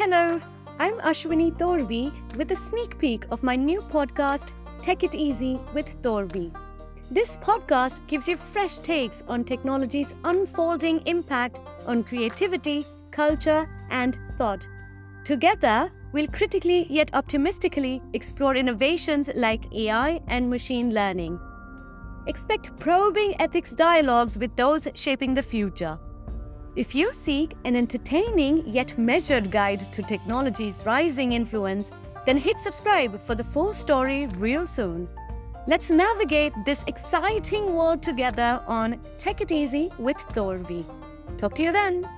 Hello, I'm Ashwini Torvi with a sneak peek of my new podcast, Tech It Easy with Torvi. This podcast gives you fresh takes on technology's unfolding impact on creativity, culture, and thought. Together, we'll critically yet optimistically explore innovations like AI and machine learning. Expect probing ethics dialogues with those shaping the future. If you seek an entertaining yet measured guide to technology's rising influence, then hit subscribe for the full story real soon. Let's navigate this exciting world together on Tech It Easy with Torvi. Talk to you then.